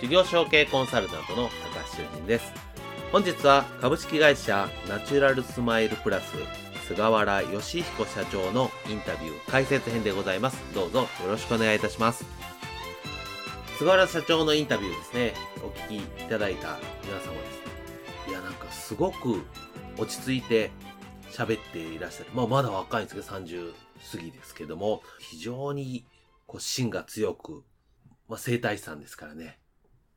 事業承継コンサルタントの高橋修人です。本日は株式会社ナチュラルスマイルプラス菅原義彦社長のインタビュー解説編でございます。どうぞよろしくお願いいたします。菅原社長のインタビューですね。お聞きいただいた皆様ですね。いやなんかすごく落ち着いて喋っていらっしゃる。まあまだ若いんですけど30過ぎですけども非常にこう芯が強くまあ、生体師さんですからね。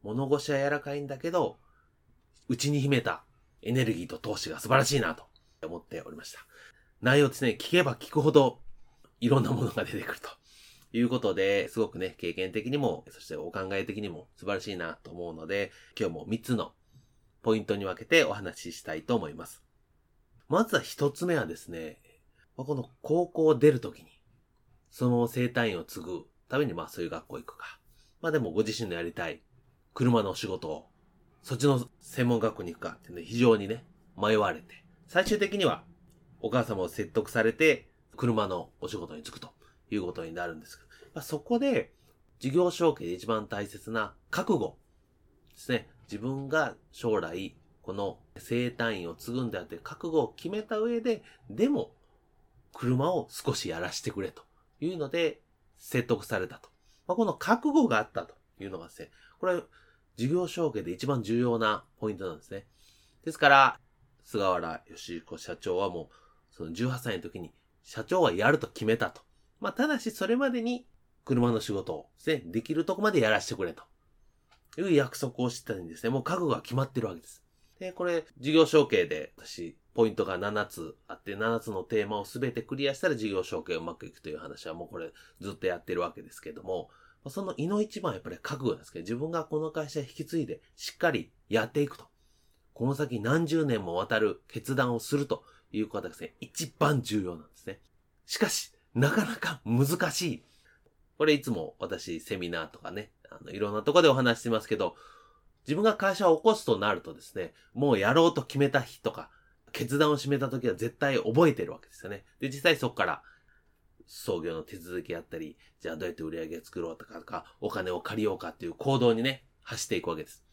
物腰は柔らかいんだけど、内に秘めたエネルギーと投資が素晴らしいなと思っておりました。内容ですね、聞けば聞くほどいろんなものが出てくるということで、すごくね、経験的にも、そしてお考え的にも素晴らしいなと思うので、今日も3つのポイントに分けてお話ししたいと思います。まずは1つ目はですね、この高校を出るときに、その生態院を継ぐためにまあそういう学校行くか。まあでもご自身のやりたい車のお仕事を、そっちの専門学校に行くかっていうの非常にね、迷われて、最終的にはお母様を説得されて、車のお仕事に就くということになるんですけど、ま、そこで、事業承継で一番大切な覚悟ですね。自分が将来、この生誕院を継ぐんであって覚悟を決めた上で、でも、車を少しやらしてくれというので、説得されたと。まあ、この覚悟があったというのがですね、これは、事業承継で一番重要なポイントなんですね。ですから、菅原義彦社長はもう、その18歳の時に、社長はやると決めたと。まあ、ただしそれまでに、車の仕事をですね、できるとこまでやらせてくれと。いう約束をしてたんですね。もう覚悟が決まってるわけです。で、これ、事業承継で、私、ポイントが7つあって、7つのテーマを全てクリアしたら事業承継うまくいくという話はもうこれずっとやってるわけですけども、その胃の一番やっぱり覚悟なんですけど、自分がこの会社引き継いでしっかりやっていくと。この先何十年もわたる決断をするということがですね、一番重要なんですね。しかし、なかなか難しい。これいつも私セミナーとかね、あのいろんなとこでお話してますけど、自分が会社を起こすとなるとですね、もうやろうと決めた日とか、決断を締めた時は絶対覚えてるわけですよね。で、実際そこから創業の手続きやったり、じゃあどうやって売り上げ作ろうとかと、かお金を借りようかっていう行動にね、走っていくわけです。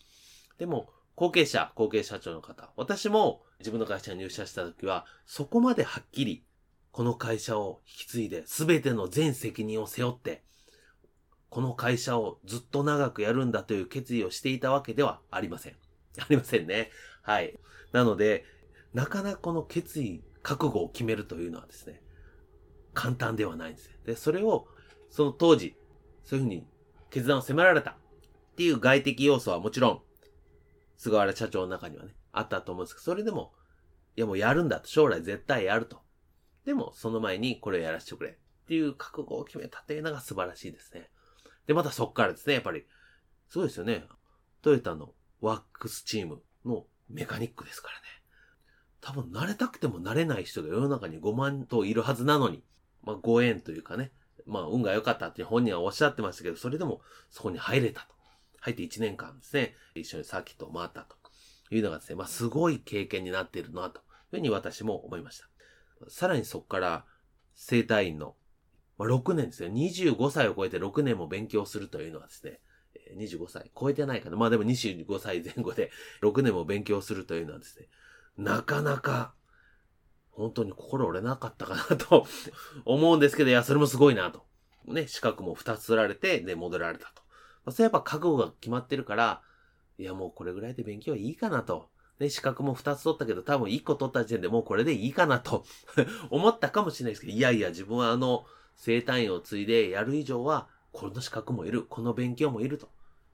でも、後継者、後継社長の方、私も自分の会社に入社した時は、そこまではっきり、この会社を引き継いで、すべての全責任を背負って、この会社をずっと長くやるんだという決意をしていたわけではありません。ありませんね。はい。なので、なかなかこの決意、覚悟を決めるというのはですね、簡単ではないんですよ。で、それを、その当時、そういうふうに決断を迫られたっていう外的要素はもちろん、菅原社長の中にはね、あったと思うんですけど、それでも、いやもうやるんだと、将来絶対やると。でも、その前にこれをやらせてくれっていう覚悟を決めたっていうのが素晴らしいですね。で、またそっからですね、やっぱり、そうですよね。トヨタのワックスチームのメカニックですからね。多分慣れたくても慣れない人が世の中に5万といるはずなのに、まあご縁というかね、まあ運が良かったって本人はおっしゃってましたけど、それでもそこに入れたと。入って1年間ですね、一緒にサーキットを回ったというのがですね、まあすごい経験になっているなというふうに私も思いました。さらにそこから生体院の、まあ、6年ですね、25歳を超えて6年も勉強するというのはですね、25歳超えてないかな。まあでも25歳前後で6年も勉強するというのはですね、なかなか本当に心折れなかったかなと 思うんですけど、いや、それもすごいなと。ね、資格も2つ取られて、で、戻られたと。まあ、それやっぱ覚悟が決まってるから、いや、もうこれぐらいで勉強はいいかなと。ね、資格も2つ取ったけど、多分1個取った時点でもうこれでいいかなと 思ったかもしれないですけど、いやいや、自分はあの、生単位を継いでやる以上は、この資格もいる、この勉強もいると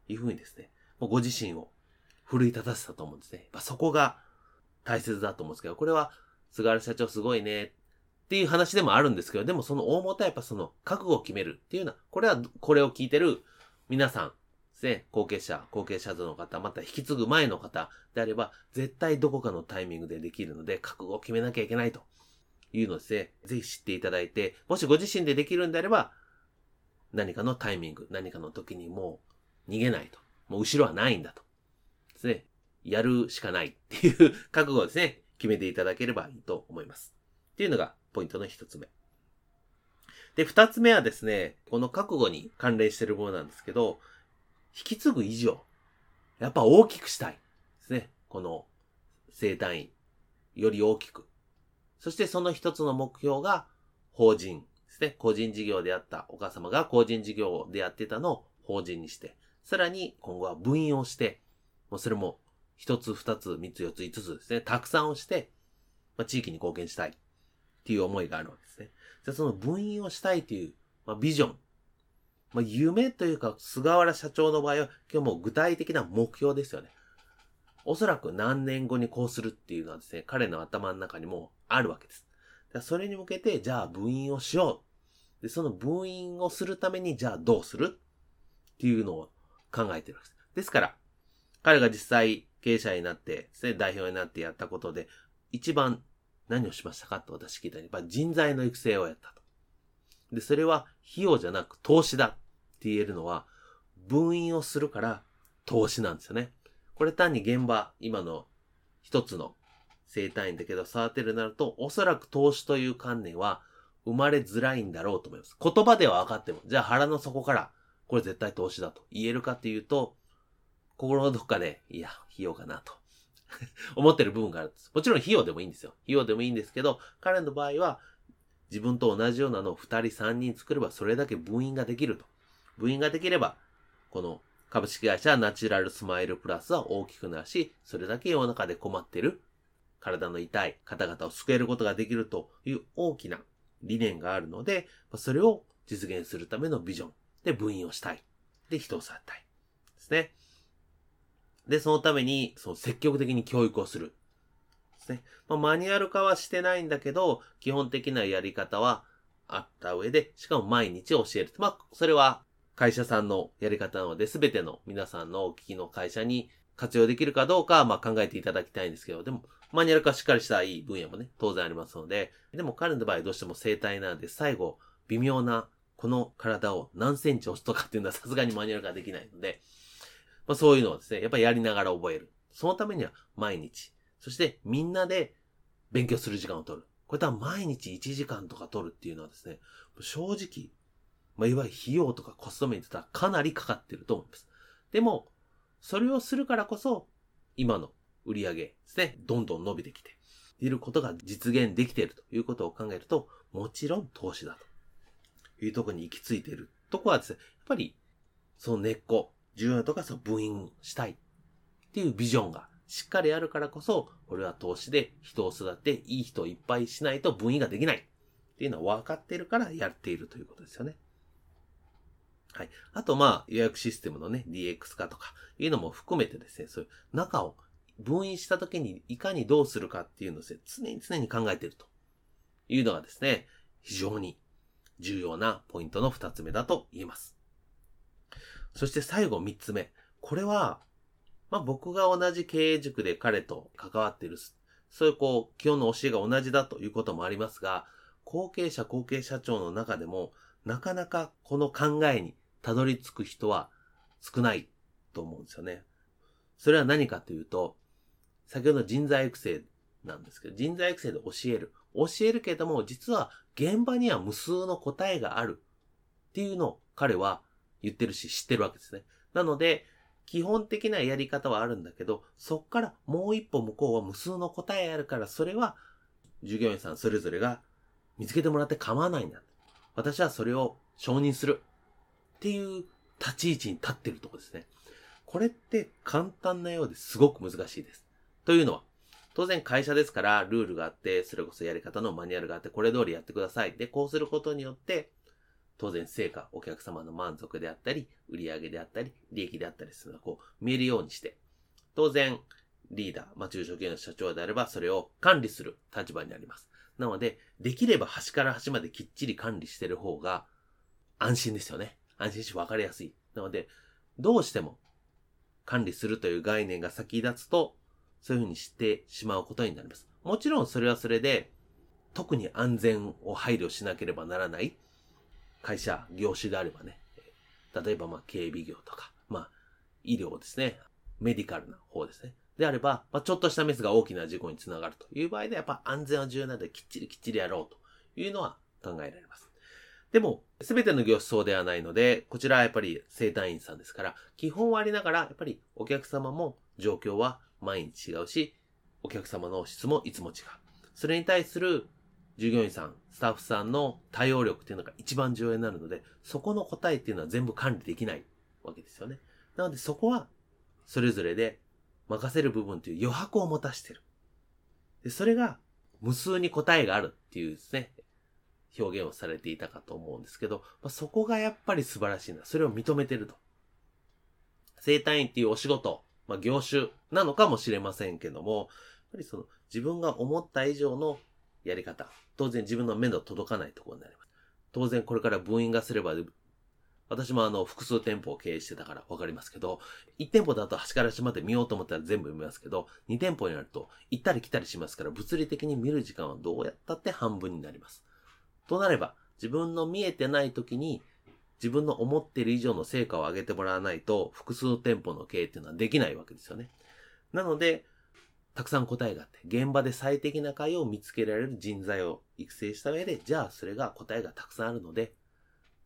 いうふうにですね、もうご自身を奮い立たせたと思うんですね。まそこが大切だと思うんですけど、これは、菅原社長すごいね、っていう話でもあるんですけど、でもその大元はやっぱその覚悟を決めるっていうのは、これはこれを聞いてる皆さんですね、後継者、後継者像の方、また引き継ぐ前の方であれば、絶対どこかのタイミングでできるので、覚悟を決めなきゃいけないというのですね、ぜひ知っていただいて、もしご自身でできるんであれば、何かのタイミング、何かの時にもう逃げないと。もう後ろはないんだと。ですね。やるしかないっていう覚悟ですね、決めていただければいいと思います。っていうのがポイントの一つ目。で、二つ目はですね、この覚悟に関連してるものなんですけど、引き継ぐ以上、やっぱ大きくしたい。ですね。この生誕院。より大きく。そしてその一つの目標が法人ですね。個人事業であったお母様が個人事業でやってたのを法人にして、さらに今後は分院をして、もうそれも一つ、二つ、三つ、四つ、五つですね。たくさんをして、まあ、地域に貢献したいっていう思いがあるわけですね。じゃその分院をしたいという、まあ、ビジョン。まあ、夢というか、菅原社長の場合は、今日も具体的な目標ですよね。おそらく何年後にこうするっていうのはですね、彼の頭の中にもあるわけです。それに向けて、じゃあ分院をしよう。で、その分院をするために、じゃあどうするっていうのを考えてるわけです。ですから、彼が実際経営者になって、ですね、代表になってやったことで、一番何をしましたか？と私聞いたら、やっぱ人材の育成をやったと。で、それは費用じゃなく投資だって言えるのは、分院をするから投資なんですよね。これ単に現場、今の一つの生態院だけど触ってるなると、おそらく投資という観念は生まれづらいんだろうと思います。言葉では分かっても、じゃあ腹の底からこれ絶対投資だと言えるかっていうと、心のどっかで、いや、費用かなと 思ってる部分があるんです。もちろん費用でもいいんですよ。費用でもいいんですけど、彼の場合は、自分と同じようなのを2人3人作ればそれだけ分院ができると。分院ができれば、この株式会社ナチュラルスマイルプラスは大きくなるし、それだけ世の中で困ってる、体の痛い方々を救えることができるという大きな理念があるので、それを実現するためのビジョンで分院をしたい。で、人を触ったい。ですね。で、そのために、その積極的に教育をする。ですね。まあ、マニュアル化はしてないんだけど、基本的なやり方はあった上で、しかも毎日教える。まあ、それは会社さんのやり方なので、すべての皆さんのお聞きの会社に活用できるかどうか、まあ考えていただきたいんですけど、でも、マニュアル化しっかりしたいい分野もね、当然ありますので、でも彼の場合どうしても生体なので、最後、微妙な、この体を何センチ押すとかっていうのはさすがにマニュアル化できないので、まあそういうのをですね、やっぱりやりながら覚える。そのためには毎日、そしてみんなで勉強する時間を取る。これ多分毎日1時間とか取るっていうのはですね、正直、まあ、いわゆる費用とかコスト面って言ったらかなりかかってると思います。でも、それをするからこそ、今の売り上げですね、どんどん伸びてきていることが実現できているということを考えると、もちろん投資だというところに行き着いているところはですね、やっぱり、その根っこ、重要なところはその分院したいっていうビジョンがしっかりあるからこそ、俺は投資で人を育て、いい人をいっぱいしないと分院ができないっていうのは分かってるからやっているということですよね。はい。あと、まあ、予約システムのね、DX 化とかいうのも含めてですね、そういう中を分院した時にいかにどうするかっていうのを、常に常に考えているというのがですね、非常に重要なポイントの二つ目だと言えます。そして最後三つ目。これは、まあ僕が同じ経営塾で彼と関わっている、そういうこう、基本の教えが同じだということもありますが、後継者後継社長の中でも、なかなかこの考えにたどり着く人は少ないと思うんですよね。それは何かというと、先ほど人材育成なんですけど、人材育成で教える。教えるけれども、実は現場には無数の答えがあるっていうのを彼は言ってるし知ってるわけですね。なので、基本的なやり方はあるんだけど、そっからもう一歩向こうは無数の答えあるから、それは従業員さんそれぞれが見つけてもらって構わないんだ。私はそれを承認する。っていう立ち位置に立ってるとこですね。これって簡単なようですごく難しいです。というのは、当然会社ですからルールがあって、それこそやり方のマニュアルがあって、これ通りやってください。で、こうすることによって、当然成果、お客様の満足であったり、売上であったり、利益であったりするのがこう見えるようにして、当然リーダー、まあ、中小企業の社長であればそれを管理する立場になります。なので、できれば端から端まできっちり管理してる方が安心ですよね。安心し分かりやすい。なので、どうしても管理するという概念が先立つと、そういうふうにしてしまうことになります。もちろんそれはそれで、特に安全を配慮しなければならない会社、業種であればね、例えばまあ警備業とか、まあ医療ですね、メディカルな方ですね。であれば、まあ、ちょっとしたミスが大きな事故につながるという場合で、やっぱ安全は重要なのできっちりきっちりやろうというのは考えられます。でも、すべての業種そうではないので、こちらはやっぱり生体院さんですから、基本はありながら、やっぱりお客様も状況は毎日違うし、お客様の質もいつも違う。それに対する従業員さん、スタッフさんの対応力っていうのが一番重要になるので、そこの答えっていうのは全部管理できないわけですよね。なのでそこは、それぞれで任せる部分という余白を持たしてる。で、それが無数に答えがあるっていうですね、表現をされていたかと思うんですけど、まあ、そこがやっぱり素晴らしいな。それを認めてると。生体院っていうお仕事、まあ、業種なのかもしれませんけども、やっぱりその自分が思った以上のやり方、当然自分の目の届かないところになります。当然これから分院がすれば、私もあの複数店舗を経営してたからわかりますけど、1店舗だと端から端まで見ようと思ったら全部見ますけど、2店舗になると行ったり来たりしますから物理的に見る時間はどうやったって半分になります。となれば、自分の見えてない時に自分の思っている以上の成果を上げてもらわないと複数店舗の経営っていうのはできないわけですよね。なので、たくさん答えがあって、現場で最適な会を見つけられる人材を育成した上で、じゃあそれが答えがたくさんあるので、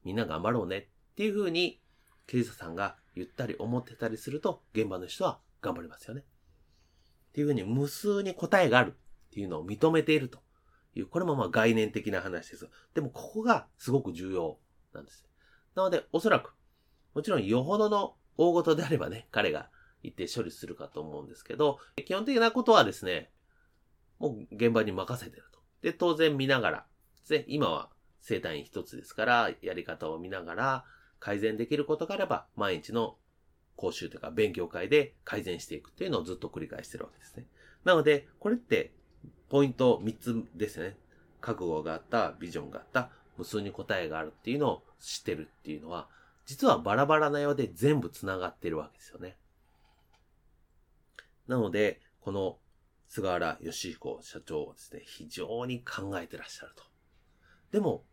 みんな頑張ろうねっていうふうに、経営者さんが言ったり思ってたりすると、現場の人は頑張りますよね。っていうふうに無数に答えがあるっていうのを認めているという、これもまあ概念的な話です。でもここがすごく重要なんです。なので、おそらく、もちろんよほどの大事であればね、彼が行って処理するかと思うんですけど、基本的なことはですね、もう現場に任せてると。で、当然見ながら、で今は生体院一つですから、やり方を見ながら、改善できることがあれば、毎日の講習というか勉強会で改善していくっていうのをずっと繰り返してるわけですね。なので、これって、ポイント3つですね。覚悟があった、ビジョンがあった、無数に答えがあるっていうのを知ってるっていうのは、実はバラバラなようで全部繋がってるわけですよね。なので、この菅原義彦社長はですね、非常に考えてらっしゃると。でも、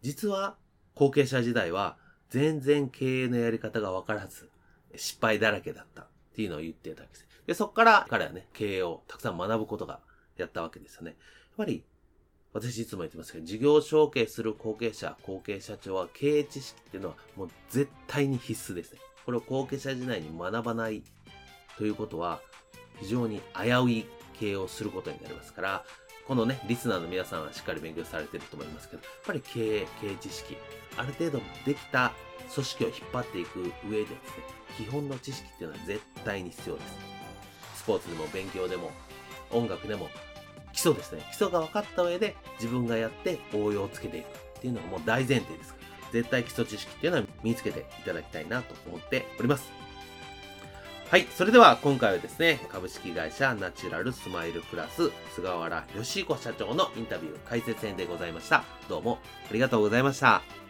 実は後継者時代は全然経営のやり方がわからず、失敗だらけだったっていうのを言ってたわけです。で、そこから彼はね、経営をたくさん学ぶことがやったわけですよね。やっぱり、私いつも言ってますけど、事業承継する後継者、後継社長は経営知識っていうのはもう絶対に必須ですね。これを後継者時代に学ばないということは、非常に危うい経営をすることになりますから、このね、リスナーの皆さんはしっかり勉強されてると思いますけど、やっぱり経営、経営知識、ある程度できた組織を引っ張っていく上でですね、基本の知識っていうのは絶対に必要です。スポーツでも勉強でも音楽でも基礎ですね。基礎が分かった上で自分がやって応用をつけていくっていうのがもう大前提ですから、絶対基礎知識っていうのは身につけていただきたいなと思っております。はい。それでは今回はですね、株式会社ナチュラルスマイルプラス菅原義彦社長のインタビュー解説編でございました。どうもありがとうございました。